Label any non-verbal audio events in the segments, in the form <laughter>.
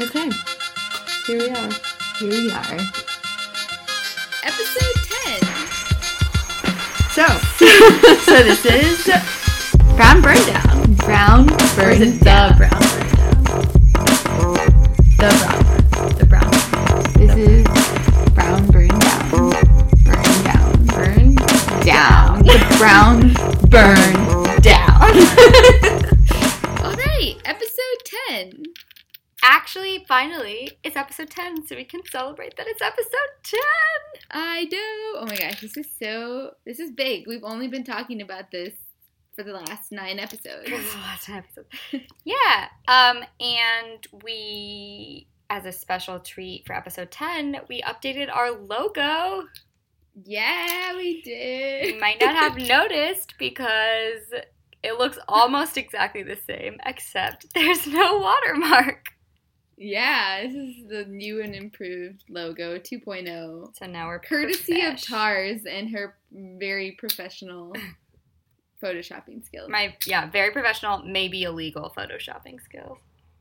Okay. Here we are. Here we are. Episode 10. So, <laughs> so this is Brown Burn Down. Brown Burn it the Down. brown burn down? The brown. The brown burn. This is Brown Burn Down. Burn Down. Burn Down. The Brown Burn Down. <laughs> <laughs> it's episode 10, so we can celebrate that it's episode 10. I do. Oh my gosh, this is so. This is big. We've only been talking about this for the last nine episodes. last episode. <laughs> yeah. Um, and we, as a special treat for episode 10, we updated our logo. Yeah, we did. You might not have <laughs> noticed because it looks almost exactly the same, except there's no watermark. Yeah, this is the new and improved logo 2.0. So now we're Courtesy of. Tars and her very professional <laughs> photoshopping skills. My yeah, very professional, maybe illegal photoshopping skills.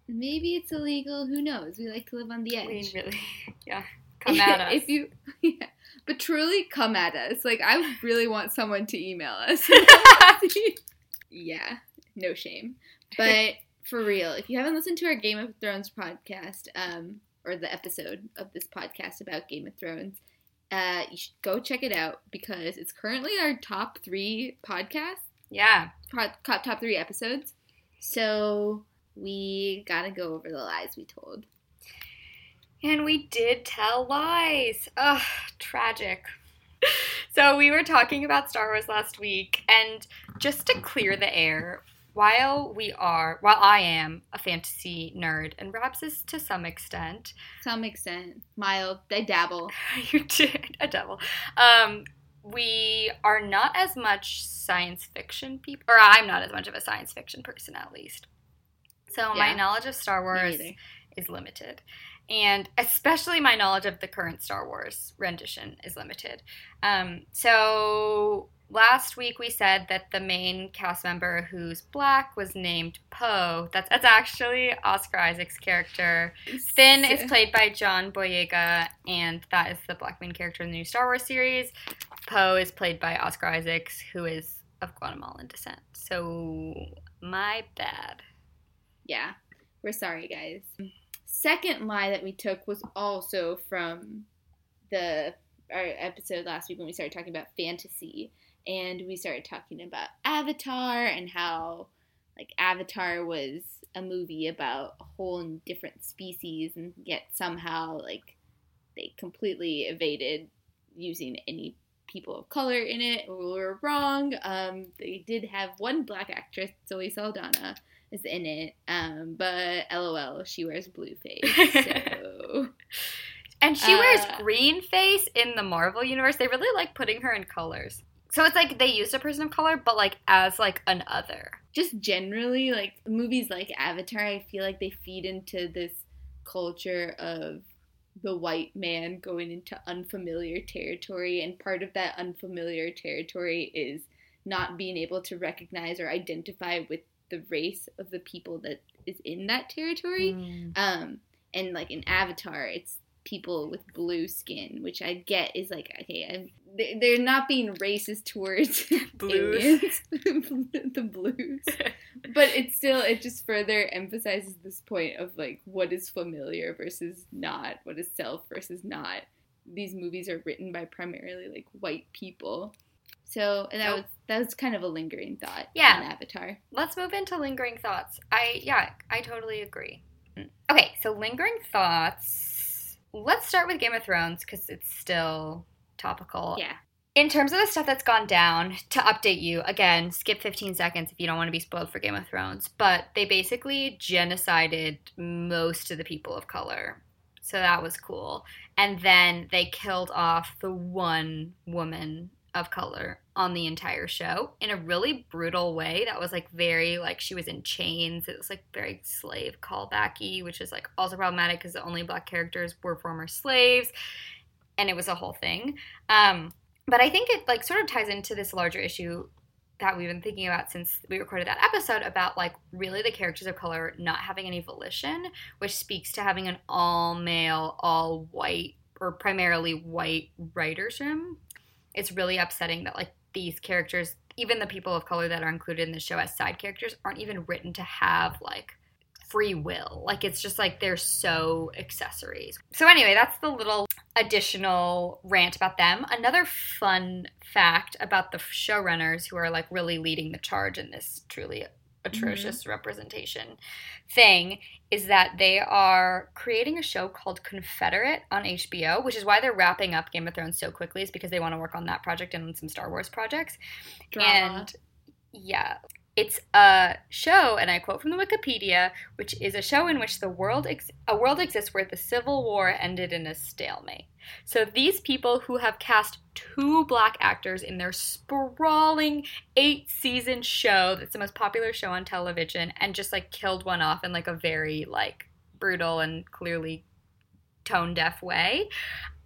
Maybe it's illegal. Who knows? We like to live on the We edge. really, <laughs> yeah, <laughs> come at us. if you, yeah, but truly come at us. Like I really want someone to email us. yeah, no shame. But for real, if you haven't listened to our Game of Thrones podcast, um, or the episode of this podcast about Game of Thrones, uh, you should go check it out because it's currently our top three podcast. yeah, top top three episodes. So we gotta go over the lies we told. and we did tell lies. Ugh, tragic. <laughs> So we were talking about Star Wars last week, and just to clear the air, while we are, while I am a fantasy nerd, and Rabs is to some extent, Some extent, mild. <laughs> I dabble. you did a devil. Um, we are not as much science fiction people, or I'm not as much of a science fiction person, at least. So my knowledge of Star Wars is limited, and especially my knowledge of the current Star Wars rendition is limited. Um, so last week we said that the main cast member who's black was named Poe. That's that's actually Oscar Isaac's character. Finn is played by John Boyega, and that is the black main character in the new Star Wars series. Poe is played by Oscar Isaacs, who is of Guatemalan descent. So my bad. Yeah, we're sorry, guys. Second lie that we took was also from the our episode last week when we started talking about fantasy, and we started talking about Avatar and how like Avatar was a movie about a whole different species, and yet somehow like they completely evaded using any people of color in it. We were wrong. Um, they did have one black actress, Zoe Saldana, is in it. Um, but lol, she wears blue face. So <laughs> And she wears Uh, green face in the Marvel universe. They really like putting her in colors. So it's like they used a person of color, but like as like an other. just generally, like movies like Avatar, I feel like they feed into this culture of the white man going into unfamiliar territory, and part of that unfamiliar territory is not being able to recognize or identify with the race of the people that is in that territory. Mm. Um, and like in Avatar, it's people with blue skin, which I get is like okay, I'm, they- they're not being racist towards <laughs> Blues. <laughs> the blues, <laughs> but it's still it just further emphasizes this point of like what is familiar versus not, what is self versus not. These movies are written by primarily like white people. So and that Nope. was that was kind of a lingering thought Yeah. on Avatar. Let's move into lingering thoughts. I yeah, I totally agree. Mm. Okay, so lingering thoughts. Let's start with Game of Thrones because it's still topical. Yeah. In terms of the stuff that's gone down, to update you, again, skip 15 seconds if you don't want to be spoiled for Game of Thrones, but they basically genocided most of the people of color. So that was cool. And then they killed off the one woman of color on the entire show in a really brutal way that was like very like she was in chains it was like very slave callbacky which is like also problematic because the only black characters were former slaves and it was a whole thing um but I think it like sort of ties into this larger issue that we've been thinking about since we recorded that episode about like really the characters of color not having any volition, which speaks to having an all male, all white, or primarily white writers' room. It's really upsetting that like these characters, even the people of color that are included in the show as side characters, aren't even written to have like free will. Like it's just like they're so accessories. So anyway, that's the little additional rant about them. Another fun fact about the showrunners who are like really leading the charge in this truly atrocious mm-hmm. representation thing is that they are creating a show called Confederate on HBO, which is why they're wrapping up Game of Thrones so quickly, is because they want to work on that project and some Star Wars projects. Drama. And yeah, it's a show, and I quote from the Wikipedia, which is a show in which the world ex- a world exists where the Civil War ended in a stalemate. So these people who have cast two black actors in their sprawling eight season show that's the most popular show on television and just like killed one off in like a very like brutal and clearly tone deaf way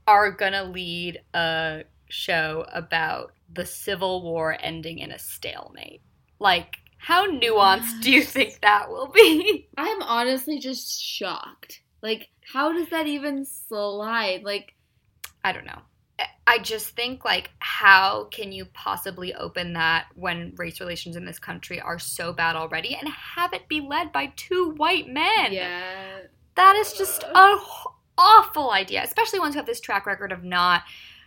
are gonna lead a show about the Civil War ending in a stalemate. Like how nuanced do you think that will be? <laughs> I'm honestly just shocked. Like, how does that even slide? Like, I don't know. I just think, like, how can you possibly open that when race relations in this country are so bad already and have it be led by two white men? Yeah. That is just an awful idea, especially ones who have this track record of not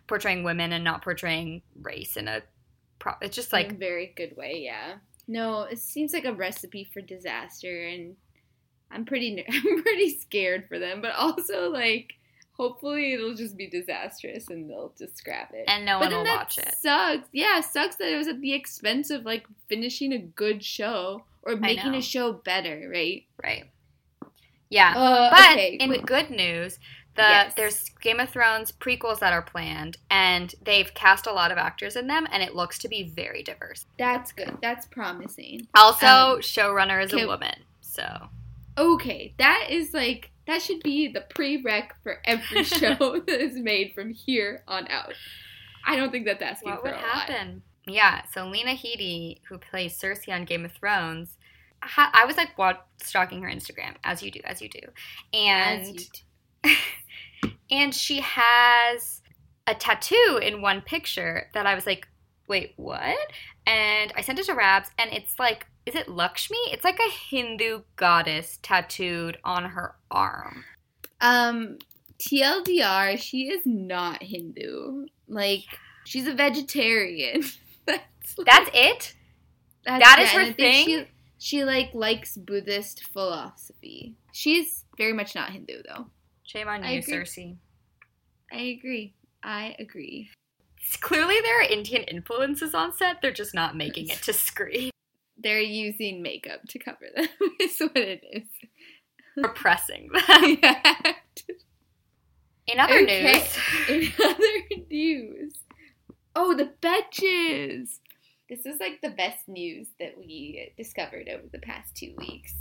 portraying women and not portraying race in a. Pro- it's just like. Very good way, yeah. No, it seems like a recipe for disaster, and I'm pretty <laughs> I'm pretty scared for them. But also, like, hopefully it'll just be disastrous and they'll just scrap it. And no but one will watch it. Sucks. Yeah, sucks that it was at the expense of like finishing a good show or making a show better, right? Right. Yeah. Uh, but okay, in wait. good news, the yes. there's Game of Thrones prequels that are planned, and they've cast a lot of actors in them, and it looks to be very diverse. That's good. That's promising. Also, um, showrunner is a woman, so okay, that is like that should be the prereq for every <laughs> show <laughs> that is made from here on out. I don't think that that's what would happen. Yeah, so Lena Headey, who plays Cersei on Game of Thrones, I was like stalking her Instagram as you do, as you do, and. <laughs> and she has a tattoo in one picture that I was like, wait, what? And I sent it to Rabs, and it's like, is it Lakshmi? It's like a Hindu goddess tattooed on her arm. Um, TLDR, she is not Hindu. Like, she's a vegetarian. <laughs> that's, like, that's it. That's, that is her thing. She, she like likes Buddhist philosophy. She's very much not Hindu though. Shame on you, Cersei. I agree. I agree. Clearly, there are Indian influences on set. They're just not making it to screen. <laughs> They're using makeup to cover them. <laughs> is what it is. Repressing <laughs> them. Yeah. In other okay. news. In other news. Oh, the Betches. This is like the best news that we discovered over the past two weeks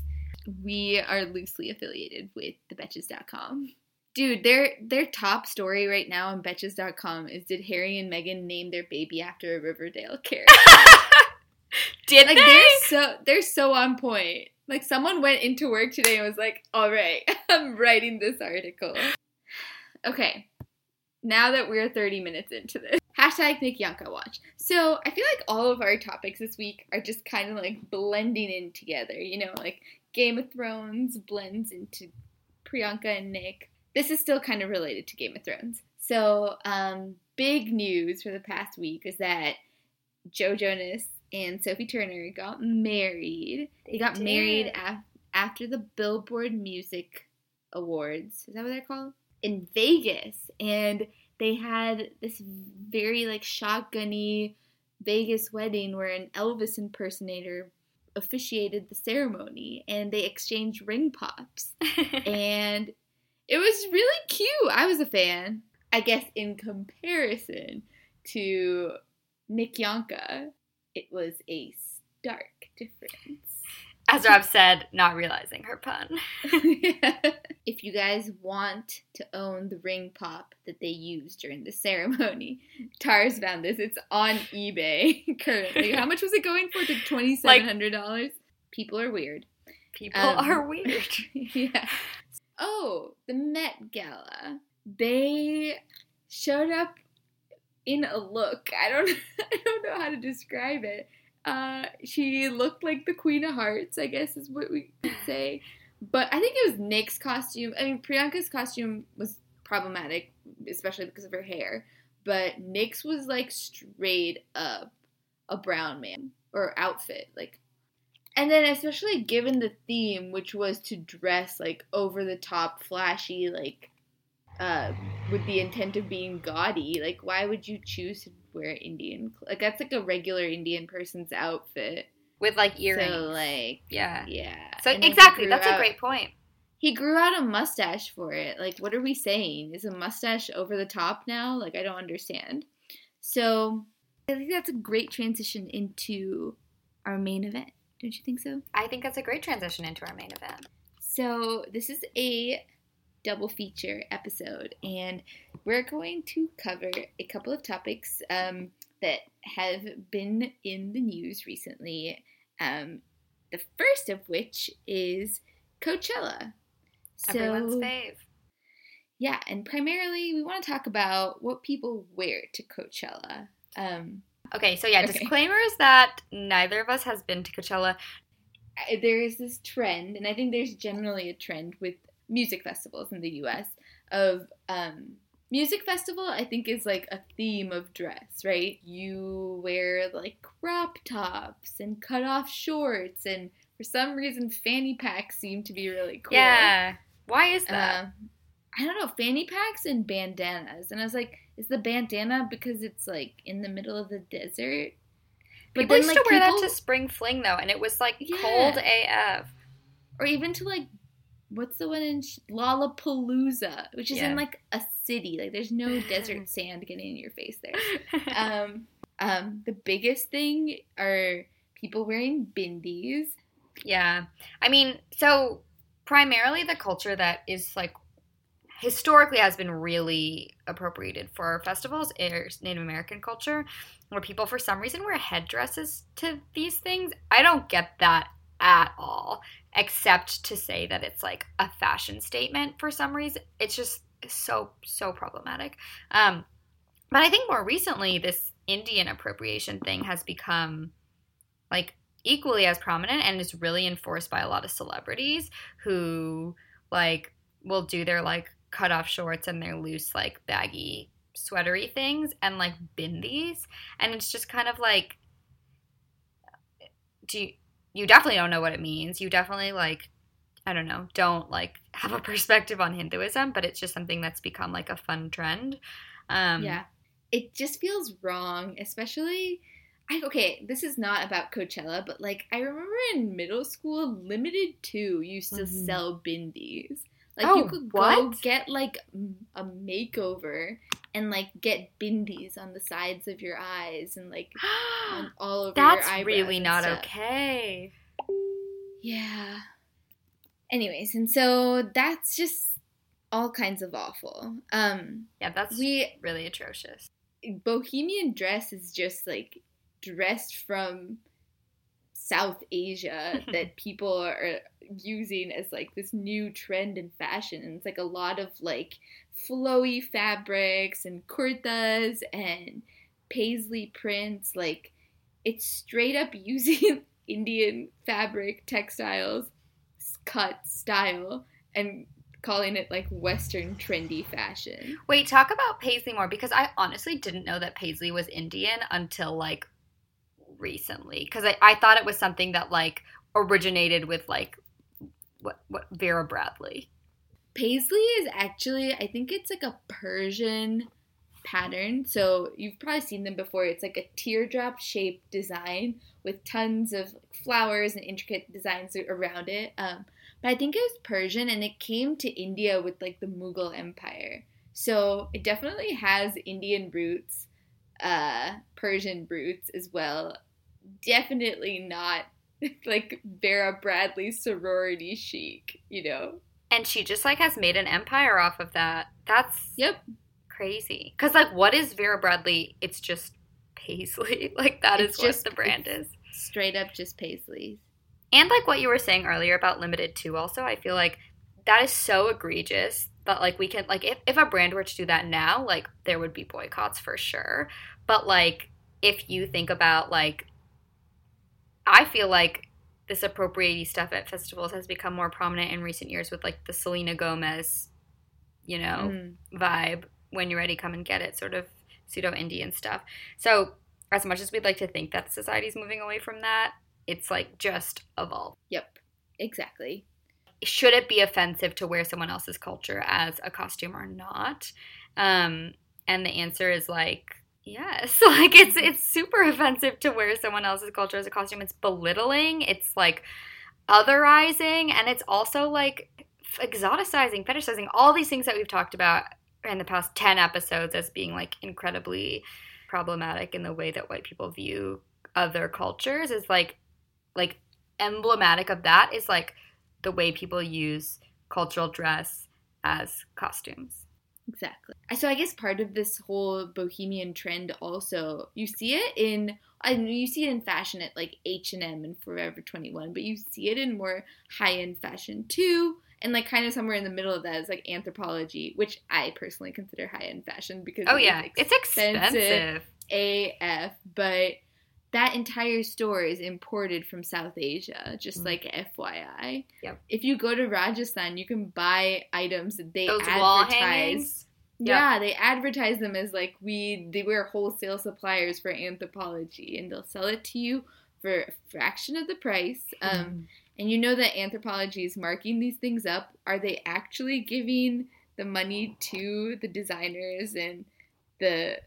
we are loosely affiliated with thebetches.com. Dude, their their top story right now on betches.com is did Harry and Meghan name their baby after a Riverdale character? <laughs> did like, they? They're so they're so on point. Like someone went into work today and was like, "All right, <laughs> I'm writing this article." Okay, now that we're 30 minutes into this, hashtag Nickyanka watch. So I feel like all of our topics this week are just kind of like blending in together. You know, like Game of Thrones blends into Priyanka and Nick. This is still kind of related to Game of Thrones. So, um, big news for the past week is that Joe Jonas and Sophie Turner got married. They got married af- after the Billboard Music Awards. Is that what they're called? In Vegas. And they had this very like shotgunny Vegas wedding where an Elvis impersonator officiated the ceremony and they exchanged ring pops. <laughs> and it was really cute. I was a fan. I guess in comparison to Nickyanka, it was a stark difference. As Rob said, not realizing her pun. <laughs> if you guys want to own the ring pop that they used during the ceremony, <laughs> Tars found this. It's on eBay <laughs> currently. How much was it going for? Like twenty seven hundred dollars. People are weird. People um, are weird. yeah. Oh, the Met Gala. They showed up in a look. I don't I don't know how to describe it. Uh, she looked like the Queen of Hearts, I guess is what we could say. But I think it was Nick's costume. I mean, Priyanka's costume was problematic, especially because of her hair. But Nick's was like straight up a brown man or outfit, like. And then, especially given the theme, which was to dress like over the top, flashy, like uh, with the intent of being gaudy. Like, why would you choose to wear Indian? Like, that's like a regular Indian person's outfit with like earrings. So, like, yeah, yeah. So exactly, that's out, a great point. He grew out a mustache for it. Like, what are we saying? Is a mustache over the top now? Like, I don't understand. So, I think that's a great transition into our main event. Don't you think so? I think that's a great transition into our main event. So, this is a double feature episode, and we're going to cover a couple of topics um, that have been in the news recently. Um, the first of which is Coachella. So, Everyone's fave. Yeah, and primarily we want to talk about what people wear to Coachella. Um, okay, so yeah, okay. disclaimers that neither of us has been to Coachella. There is this trend, and I think there's generally a trend with music festivals in the US of um, music festival I think is like a theme of dress, right? You wear like crop tops and cut off shorts and for some reason fanny packs seem to be really cool. Yeah. Why is that? Uh, I don't know, fanny packs and bandanas. And I was like, is the bandana because it's like in the middle of the desert? But people then, used like, to wear people... that to spring fling though, and it was like yeah. cold AF. Or even to like what's the one in Lollapalooza, which is yeah. in like a city. Like there's no <laughs> desert sand getting in your face there. <laughs> Um, um, the biggest thing are people wearing bindis. Yeah, I mean, so primarily the culture that is like historically has been really appropriated for festivals is Native American culture, where people for some reason wear headdresses to these things. I don't get that at all except to say that it's like a fashion statement for some reason. It's just so so problematic. Um, but I think more recently, this Indian appropriation thing has become like equally as prominent and is really enforced by a lot of celebrities who like will do their like cut off shorts and their loose like baggy sweatery things and like bindis and it's just kind of like do you you definitely don't know what it means. You definitely like I don't know, don't like have a <laughs> perspective on Hinduism, but it's just something that's become like a fun trend. Um, yeah, it just feels wrong, especially. I, okay, this is not about Coachella, but like I remember in middle school, Limited Too used to mm-hmm. sell bindis. Like oh, you could what? go get like a makeover and like get bindis on the sides of your eyes and like <gasps> all over That's your eyebrows. really not okay. Yeah. Anyways, and so that's just all kinds of awful. Um Yeah, that's we really atrocious. Bohemian dress is just like dressed from South Asia <laughs> that people are using as like this new trend in fashion. And it's like a lot of like flowy fabrics and kurtas and paisley prints. Like it's straight up <laughs> using Indian fabric textiles cut style and calling it like Western trendy fashion. Wait, talk about Paisley more because I honestly didn't know that Paisley was Indian until like recently because I, I thought it was something that like originated with like what what Vera Bradley. Paisley is actually I think it's like a Persian pattern. So you've probably seen them before. It's like a teardrop shaped design with tons of flowers and intricate designs around it. Um, but I think it was Persian and it came to India with like the Mughal Empire. So it definitely has Indian roots, uh, Persian roots as well. Definitely not <laughs> like Vera Bradley sorority chic, you know. And she just like has made an empire off of that. That's Yep. crazy. Cuz like what is Vera Bradley? It's just Paisley. <laughs> Like that is It's what just- the brand is. Straight up just Paisley's. And like what you were saying earlier about limited too also, I feel like that is so egregious that like we can like if, if a brand were to do that now, like there would be boycotts for sure. But like if you think about like I feel like this appropriatey stuff at festivals has become more prominent in recent years with like the Selena Gomez, you know, Mhm. vibe when you're ready come and get it sort of pseudo indian stuff so as much as we'd like to think that society's moving away from that it's like just evolved Yep. Exactly. should it be offensive to wear someone else's culture as a costume or not um and the answer is like yes. <laughs> Like it's it's super offensive to wear someone else's culture as a costume. It's belittling it's like otherizing and it's also like exoticizing fetishizing. All these things that we've talked about in the past 10 episodes as being like incredibly problematic in the way that white people view other cultures is like like emblematic of that is like the way people use cultural dress as costumes Exactly. So I guess part of this whole bohemian trend also you see it in I mean, you see it in fashion at like H and M and Forever Twenty One, but you see it in more high end fashion too, and like kind of somewhere in the middle of that is like Anthropologie, which I personally consider high end fashion because oh yeah. It's expensive. AF, but that entire store is imported from South Asia, just Mm. like FYI. Yep. If you go to Rajasthan, you can buy items that they those advertise. hangings Yeah, they advertise them as like we they were wholesale suppliers for Anthropologie and they'll sell it to you for a fraction of the price. Um and you know that Anthropologie is marking these things up. Are they actually giving the money to the designers and the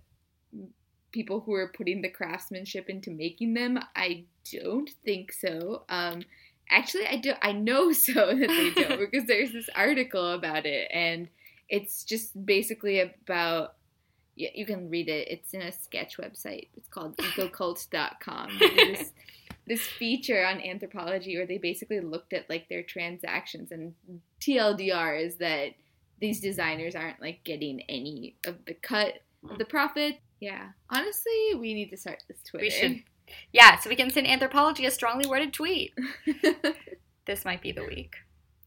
people who are putting the craftsmanship into making them? I don't think so. Um, actually, I do. I know <laughs> so that they don't <laughs> because there's this article about it, and it's just basically about. Yeah, you can read it. It's in a sketch website. It's called ecocult.com. This, <laughs> this feature on Anthropologie where they basically looked at like their transactions and TLDR is that these designers aren't like getting any of the cut of the profit. Yeah. Honestly, we need to start this Twitter. we should <laughs> yeah so we can send Anthropologie a strongly worded tweet <laughs> this might be the week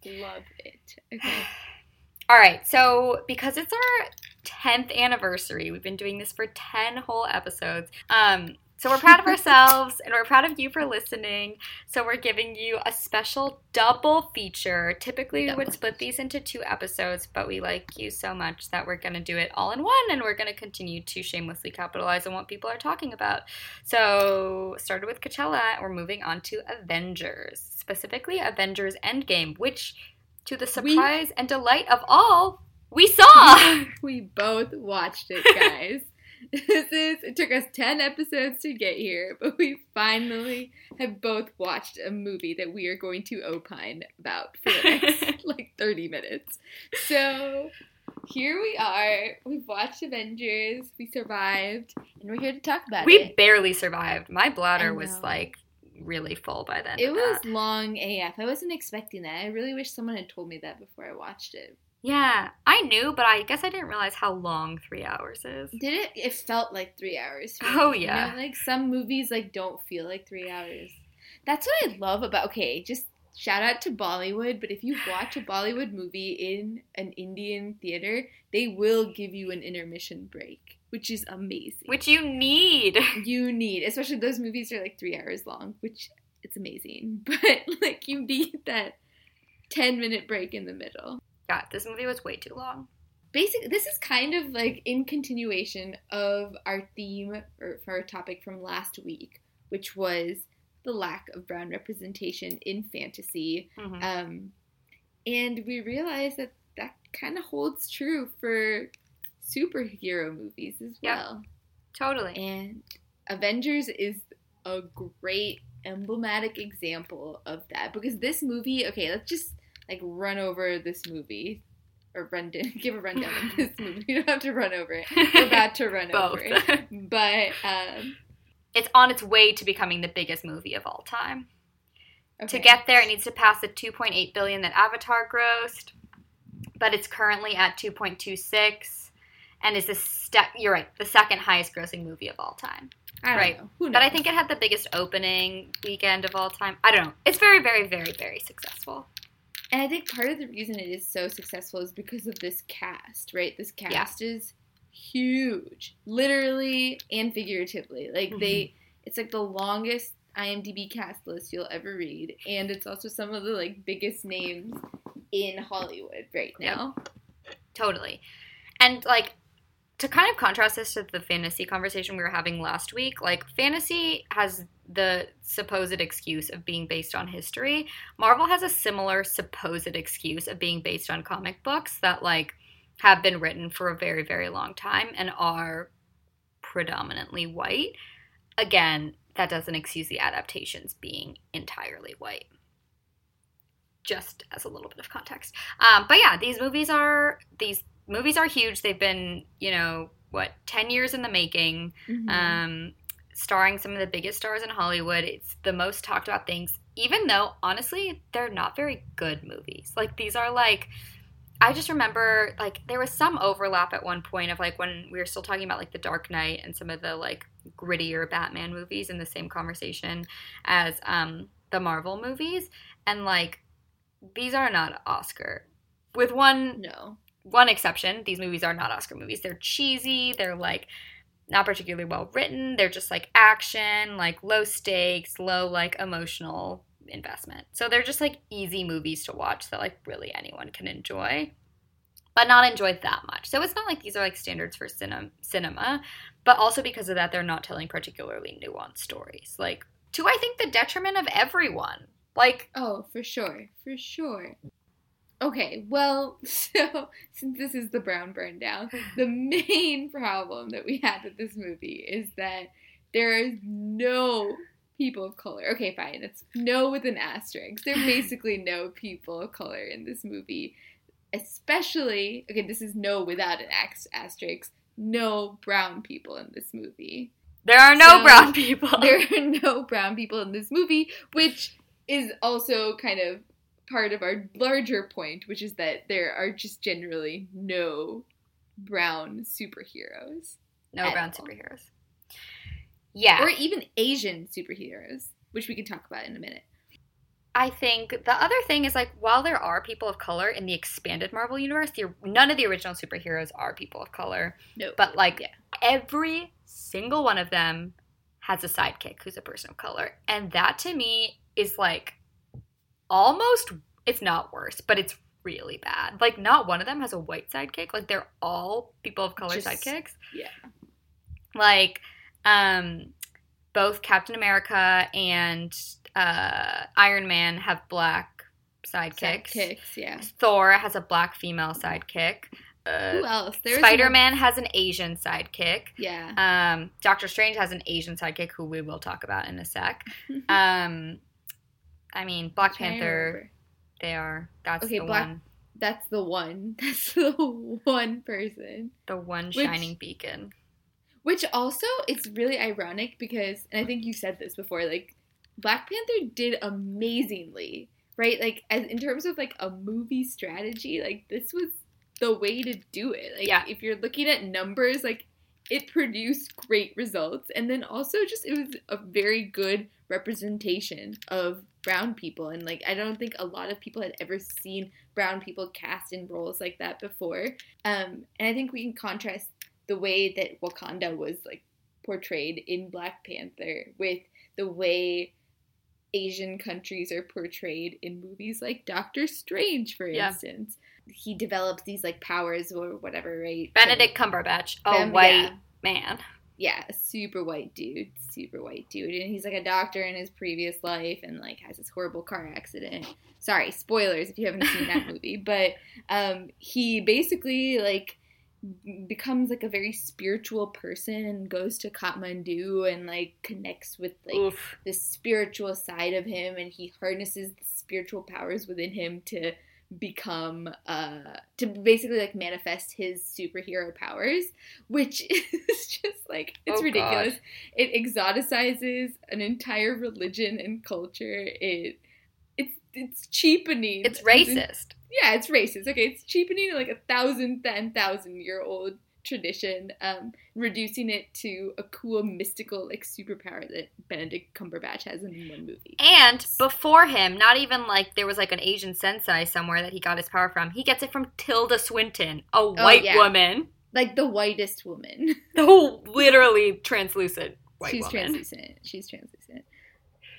Love it. Okay. <sighs> All right, so because it's our 10th anniversary, we've been doing this for 10 whole episodes. Um, so we're proud of ourselves and we're proud of you for listening. So we're giving you a special double feature. Typically, we would split these into two episodes, but we like you so much that we're going to do it all in one and we're going to continue to shamelessly capitalize on what people are talking about. So, started with Coachella, we're moving on to Avengers, specifically Avengers Endgame, which to the We- surprise and delight of all, we saw. <laughs> We both watched it, guys. <laughs> this is it took us 10 episodes to get here, but we finally have both watched a movie that we are going to opine about for the next <laughs> like 30 minutes. So here we are. We've watched Avengers, we survived, and we're here to talk about we it. We barely survived. My bladder was like really full by then. It was long AF. I wasn't expecting that. I really wish someone had told me that before I watched it. Yeah, I knew, but I guess I didn't realize how long three hours is. Did it? It felt like three hours. Oh, You yeah. know, like some movies like don't feel like three hours. That's what I love about. Okay, just shout out to Bollywood. But if you watch a Bollywood movie in an Indian theater, they will give you an intermission break, which is amazing. Which you need. <laughs> you need, especially those movies are like three hours long, which it's amazing. <laughs> But like you need that ten minute break in the middle. Yeah, this movie was way too long. Basically, this is kind of like in continuation of our theme or for our topic from last week, which was the lack of brown representation in fantasy. Mhm. Um, and we realized that that kind of holds true for superhero movies as Yep. well. Totally. And Avengers is a great emblematic example of that because this movie, okay, let's just like run over this movie or run <laughs> give a rundown of this <laughs> movie. You don't have to run over it. We're <laughs> about to run over it. But um, it's on its way to becoming the biggest movie of all time. To get there, it needs to pass the 2.8 billion that Avatar grossed, but it's currently at 2.26, and is the step. You're right, the second highest grossing movie of all time. I right. know. Who knows? But I think it had the biggest opening weekend of all time. I don't know. It's very, very, very, very successful. And I think part of the reason it is so successful is because of this cast, right? This cast is huge, literally and figuratively. Like they, mm-hmm. it's like the longest IMDb cast list you'll ever read, and it's also some of the like biggest names in Hollywood right Yep. now. Totally. And like to kind of contrast this to the fantasy conversation we were having last week, like fantasy has the supposed excuse of being based on history. Marvel has a similar supposed excuse of being based on comic books that like have been written for a very very long time and are predominantly white. Again, that doesn't excuse the adaptations being entirely white. Just as a little bit of context. Um, but yeah, these movies are these movies are huge. They've been, you know, what, 10 years in the making, Mhm. um, starring some of the biggest stars in Hollywood. It's the most talked about things, even though, honestly, they're not very good movies. Like, these are like, I just remember, like, there was some overlap at one point of, like, when we were still talking about, like, The Dark Knight and some of the, like, grittier Batman movies in the same conversation as um, the Marvel movies. And, like, these are not Oscar. With one no. One exception, these movies are not Oscar movies. They're cheesy, they're like not particularly well written, they're just like action, like low stakes, low like emotional investment. So they're just like easy movies to watch that like really anyone can enjoy. But not enjoy that much. So it's not like these are like standards for cinem- cinema, but also because of that, they're not telling particularly nuanced stories. Like, to I think the detriment of everyone. Like, Oh, for sure, for sure. Okay, well, <laughs> so since this is the brown burn down, the main problem that we had with this movie is that there is no people of color. Okay, fine, it's no with an asterisk. There are basically <laughs> no people of color in this movie, especially. Okay, this is no without an asterisk. No brown people in this movie there are no So, brown people. <laughs> there are no brown people in this movie, which is also kind of part of our larger point, which is that there are just generally no brown superheroes. no brown all. superheroes. Yeah. Or even Asian superheroes, which we can talk about in a minute. I think the other thing is like while there are people of color in the expanded Marvel universe, the, none of the original superheroes are people of color. No. But like Yeah. every single one of them has a sidekick who's a person of color. And that to me is like almost it's not worse, but it's really bad. Like not one of them has a white sidekick. Like they're all people of color Just- sidekicks. yeah. Like um both Captain America and uh Iron Man have black sidekicks. Sidekicks, yeah. Thor has a black female sidekick. Who Uh, else? There's Spider Man has an Asian sidekick. Yeah. Um, Doctor Strange has an Asian sidekick who we will talk about in a sec. <laughs> Um, I mean, Black Panther, they are. That's Okay, the Black- one. That's the one. <laughs> That's the one person. The one Which- shining beacon. Which also it's really ironic because and I think you said this before, like Black Panther did amazingly, right? Like as in terms of like a movie strategy, like this was the way to do it. Like Yeah. if you're looking at numbers, like it produced great results and then also just it was a very good representation of brown people and like I don't think a lot of people had ever seen brown people cast in roles like that before. Um and I think we can contrast the way that Wakanda was like portrayed in Black Panther with the way Asian countries are portrayed in movies like Doctor Strange, for Yeah. instance. He develops these like powers or whatever, right? Benedict Cumberbatch, a Bam- white yeah. man. Yeah, a super white dude, super white dude, and he's like a doctor in his previous life, and like has this horrible car accident. Sorry, spoilers if you haven't seen that <laughs> movie, but um, he basically like becomes like a very spiritual person and goes to Kathmandu and like connects with like Oof. the spiritual side of him, and he harnesses the spiritual powers within him to become uh to basically like manifest his superhero powers which <laughs> is just like it's Oh, ridiculous it exoticizes an entire religion and culture it it's cheapening. It's racist. Yeah, it's racist. Okay, it's cheapening like a thousand, ten thousand year old tradition, um, reducing it to a cool mystical like superpower that Benedict Cumberbatch has in one movie. And before him, not even like there was like an Asian sensei somewhere that he got his power from. He gets it from Tilda Swinton, a white yeah. woman. Like the whitest woman. <laughs> The whole literally translucent white She's woman. translucent. She's translucent.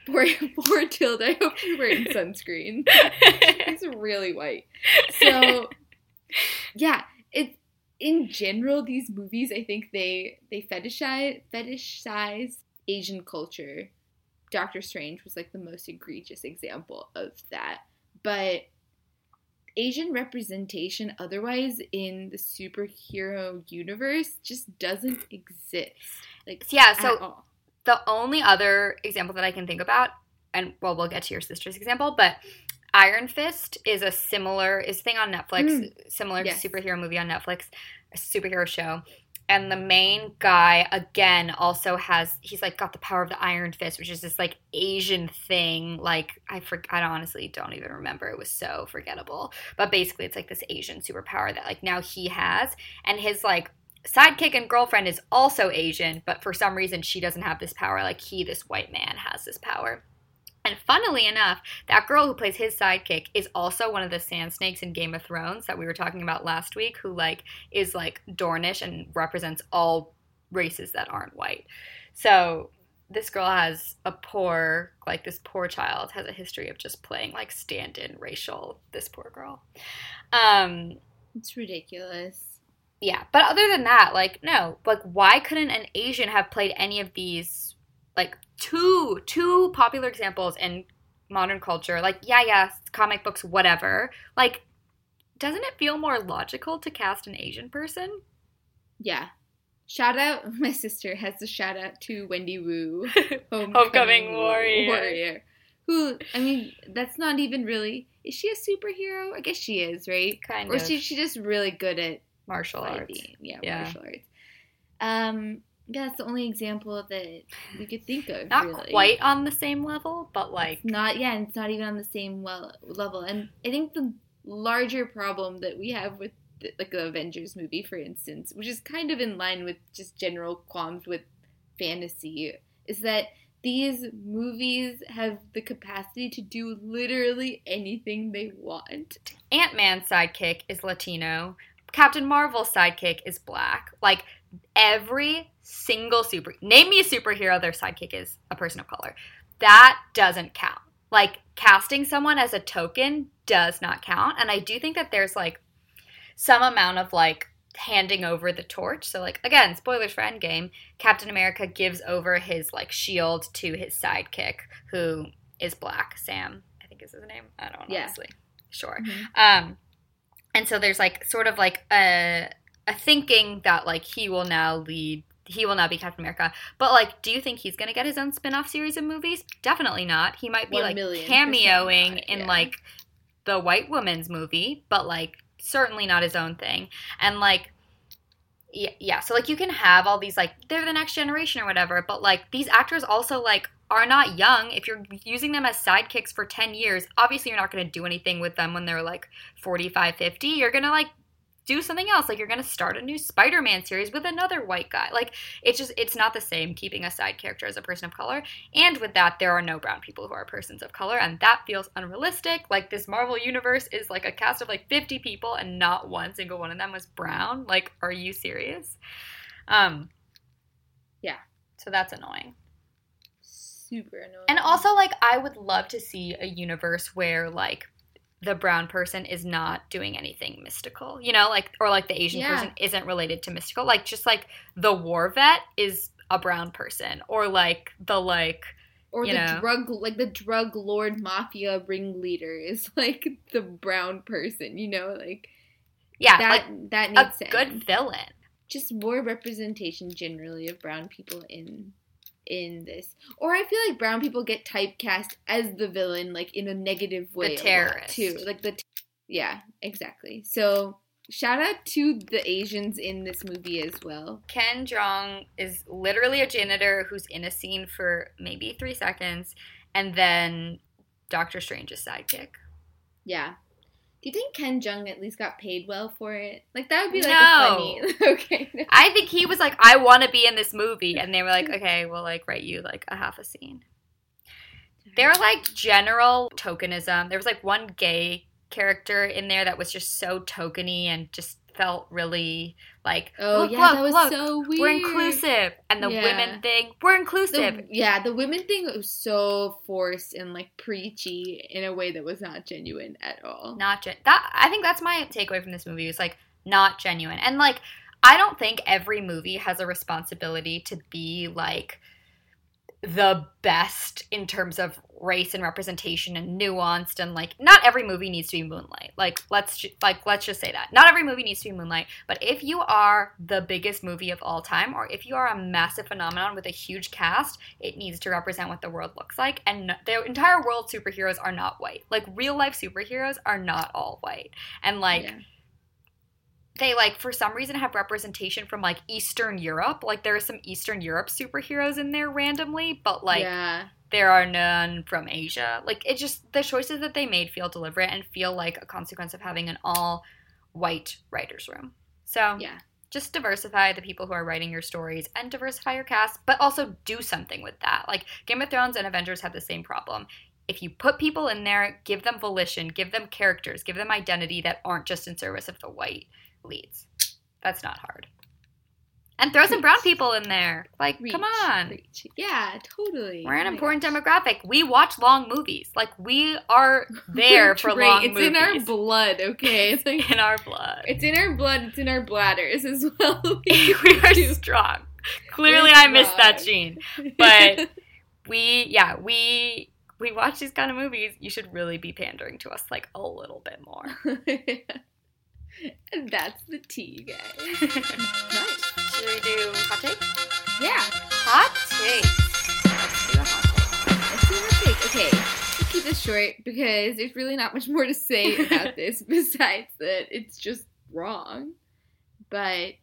Poor, <laughs> poor Tilda. I hope she's wearing <laughs> sunscreen. She's really white. So, yeah, in general these movies. I think they they fetishize fetishize Asian culture. Doctor Strange was like the most egregious example of that, but Asian representation otherwise in the superhero universe just doesn't exist. Like yeah, so all. the only other example that I can think about, and well, we'll get to your sister's example, but Iron Fist is a similar is thing on Netflix, Mm. similar Yes. superhero movie on Netflix, a superhero show. And the main guy again also has he's like got the power of the Iron Fist, which is this like Asian thing. Like I for, I honestly don't even remember. It was so forgettable. But basically, it's like this Asian superpower that like now he has, and his like sidekick and girlfriend is also Asian, but for some reason she doesn't have this power. Like he, this white man, has this power. And funnily enough, that girl who plays his sidekick is also one of the sand snakes in Game of Thrones that we were talking about last week, who like is like Dornish and represents all races that aren't white. So this girl has a poor, like this poor child has a history of just playing like stand-in racial. This poor girl. Um, It's ridiculous. yeah, but other than that, like no, like why couldn't an Asian have played any of these like two two popular examples in modern culture? Like yeah, yeah, comic books, whatever. Like doesn't it feel more logical to cast an Asian person? Yeah. Shout out, <laughs> my sister has a shout out to Wendy Wu, <laughs> Homecoming, Homecoming Warrior. Warrior. Who, I mean, that's not even really. Is she a superhero? I guess she is, right? kind Or of is she, she just really good at martial arts. Yeah, Yeah. martial arts. Um, yeah, that's the only example that we could think of. Not really. quite on the same level, but like It's not yeah, and it's not even on the same well level. And I think the larger problem that we have with the, like the Avengers movie, for instance, which is kind of in line with just general qualms with fantasy, is that these movies have the capacity to do literally anything they want. Ant Man's sidekick is Latino. Captain Marvel's sidekick is black. Like every single super name me a superhero their sidekick is a person of color. That doesn't count. Like casting someone as a token does not count. And I do think that there's like some amount of like handing over the torch. So like again, spoilers for Endgame, Captain America gives over his like shield to his sidekick who is black. Sam, I think is his name. I don't know Yeah. honestly. Sure. Mhm. Um, and so there's like sort of like a thinking that like he will now lead. He will now be Captain America. But like, do you think he's gonna get his own spin-off series of movies? Definitely not. He might be like cameoing not, in like the White Woman's movie, but like certainly not his own thing. And like yeah, yeah, so like you can have all these like they're the next generation or whatever, but like these actors also like are not young. If you're using them as sidekicks for 10 years, obviously you're not going to do anything with them when they're like 45, 50. You're going to like do something else. Like you're going to start a new Spider-Man series with another white guy. Like it's just it's not the same keeping a side character as a person of color. And with that there are no brown people who are persons of color and that feels unrealistic. Like this Marvel universe is like a cast of like 50 people and not one single one of them was brown. Like are you serious? Um Yeah. So that's annoying. Super annoying. And also, like, I would love to see a universe where, like, the brown person is not doing anything mystical, you know, like, or like the Asian Yeah. person isn't related to mystical. Like, just like the war vet is a brown person, or like the, like, or the know. drug like the drug lord mafia ringleader is <laughs> like the brown person, you know, like yeah, that like that a needs to good villain. just more representation generally of brown people in in this. Or I feel like brown people get typecast as the villain like in a negative way lot, terrorist. too. Like the yeah, exactly. So shout out to the Asians in this movie as well. Ken Jeong is literally a janitor who's in a scene for maybe three seconds and then Doctor Strange's sidekick. Yeah. Do you think Ken Jeong at least got paid well for it? Like that would be like No. a funny. <laughs> okay. I think he was like, I want to be in this movie, and they were like, <laughs> okay, we'll like write you like a half a scene. They're like general tokenism. There was like one gay character in there that was just so tokeny and just felt really like, Oh look, yeah, look, that was look, so weird. we're inclusive, and the Yeah. women thing, we're inclusive. The, yeah, the women thing was so forced and like preachy in a way that was not genuine at all. not gen- that I think that's my takeaway from this movie was like not genuine. And like I don't think every movie has a responsibility to be like the best in terms of race and representation and nuanced and like not every movie needs to be moonlight. Like let's ju- like let's just say that. Not every movie needs to be moonlight but if you are the biggest movie of all time or if you are a massive phenomenon with a huge cast it needs to represent what the world looks like. And the entire world superheroes are not white. Like real life superheroes are not all white. And like Yeah. They like for some reason have representation from like Eastern Europe. Like there are some Eastern Europe superheroes in there randomly, but like yeah, there are none from Asia. Like it just the choices that they made feel deliberate and feel like a consequence of having an all white writers room. So yeah, just diversify the people who are writing your stories and diversify your cast, but also do something with that. Like Game of Thrones and Avengers have the same problem. If you put people in there, give them volition, give them characters, give them identity that aren't just in service of the white leads. That's not hard. And throw some brown people in there. Like, Preach, come on. Yeah, totally. We're an Oh important gosh. demographic. We watch long movies. Like we are <laughs> there for long It's movies. It's in our blood. Okay, it's like <laughs> in our blood. it's in our blood. It's in our bladders as well. <laughs> we are do. strong. Clearly, We're I missed that gene. but- We, yeah, we we watch these kind of movies. You should really be pandering to us like a little bit more. And <laughs> that's the tea, guys. <laughs> Nice. Should we do hot take? Yeah. Hot take. Let's do a hot Let's see what take. Okay, let's keep this short because there's really not much more to say <laughs> about this besides that it's just wrong. But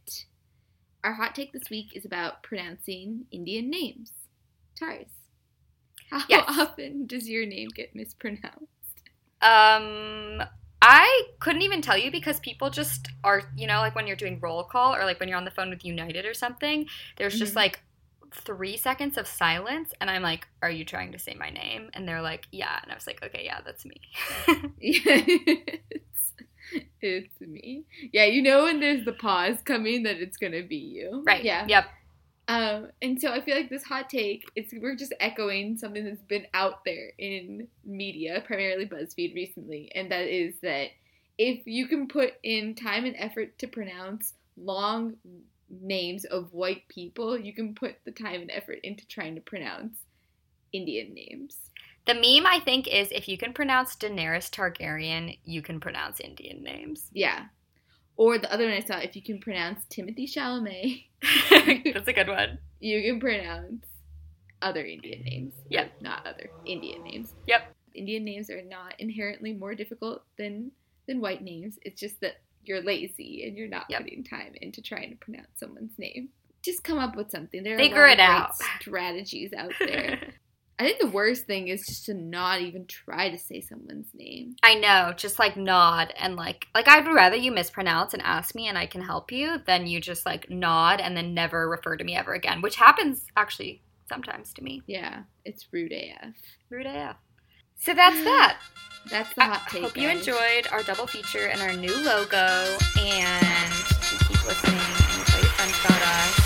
our hot take this week is about pronouncing Indian names. Tars. How Yes. often does your name get mispronounced? Um, I couldn't even tell you because people just are, you know, like when you're doing roll call or like when you're on the phone with United or something, there's just Mhm. like three seconds of silence, and I'm like, "Are you trying to say my name?" And they're like, "Yeah," and I was like, "Okay, yeah, that's me." <laughs> it's, it's me. Yeah, you know when there's the pause coming that it's gonna be you. right? Yeah. Yep. Um, and so I feel like this hot take, it's we're just echoing something that's been out there in media, primarily BuzzFeed recently, and that is that if you can put in time and effort to pronounce long names of white people, you can put the time and effort into trying to pronounce Indian names. The meme I think is if you can pronounce Daenerys Targaryen, you can pronounce Indian names. Yeah. Or the other one I saw, if you can pronounce Timothy Chalamet, <laughs> that's a good one. you can pronounce other Indian names. Yep. Not other Indian names. Yep. Indian names are not inherently more difficult than than white names. It's just that you're lazy and you're not Yep. putting time into trying to pronounce someone's name. Just come up with something. There are Figure a lot it of great out. strategies out <laughs> there. I think the worst thing is just to not even try to say someone's name. I know, just like nod and like like I'd rather you mispronounce and ask me and I can help you than you just like nod and then never refer to me ever again, which happens actually sometimes to me. Yeah, it's rude AF. Rude AF. So that's that. <gasps> that's the hot I. Hope guys. you enjoyed our double feature and our new logo and keep listening and tell your friends about us.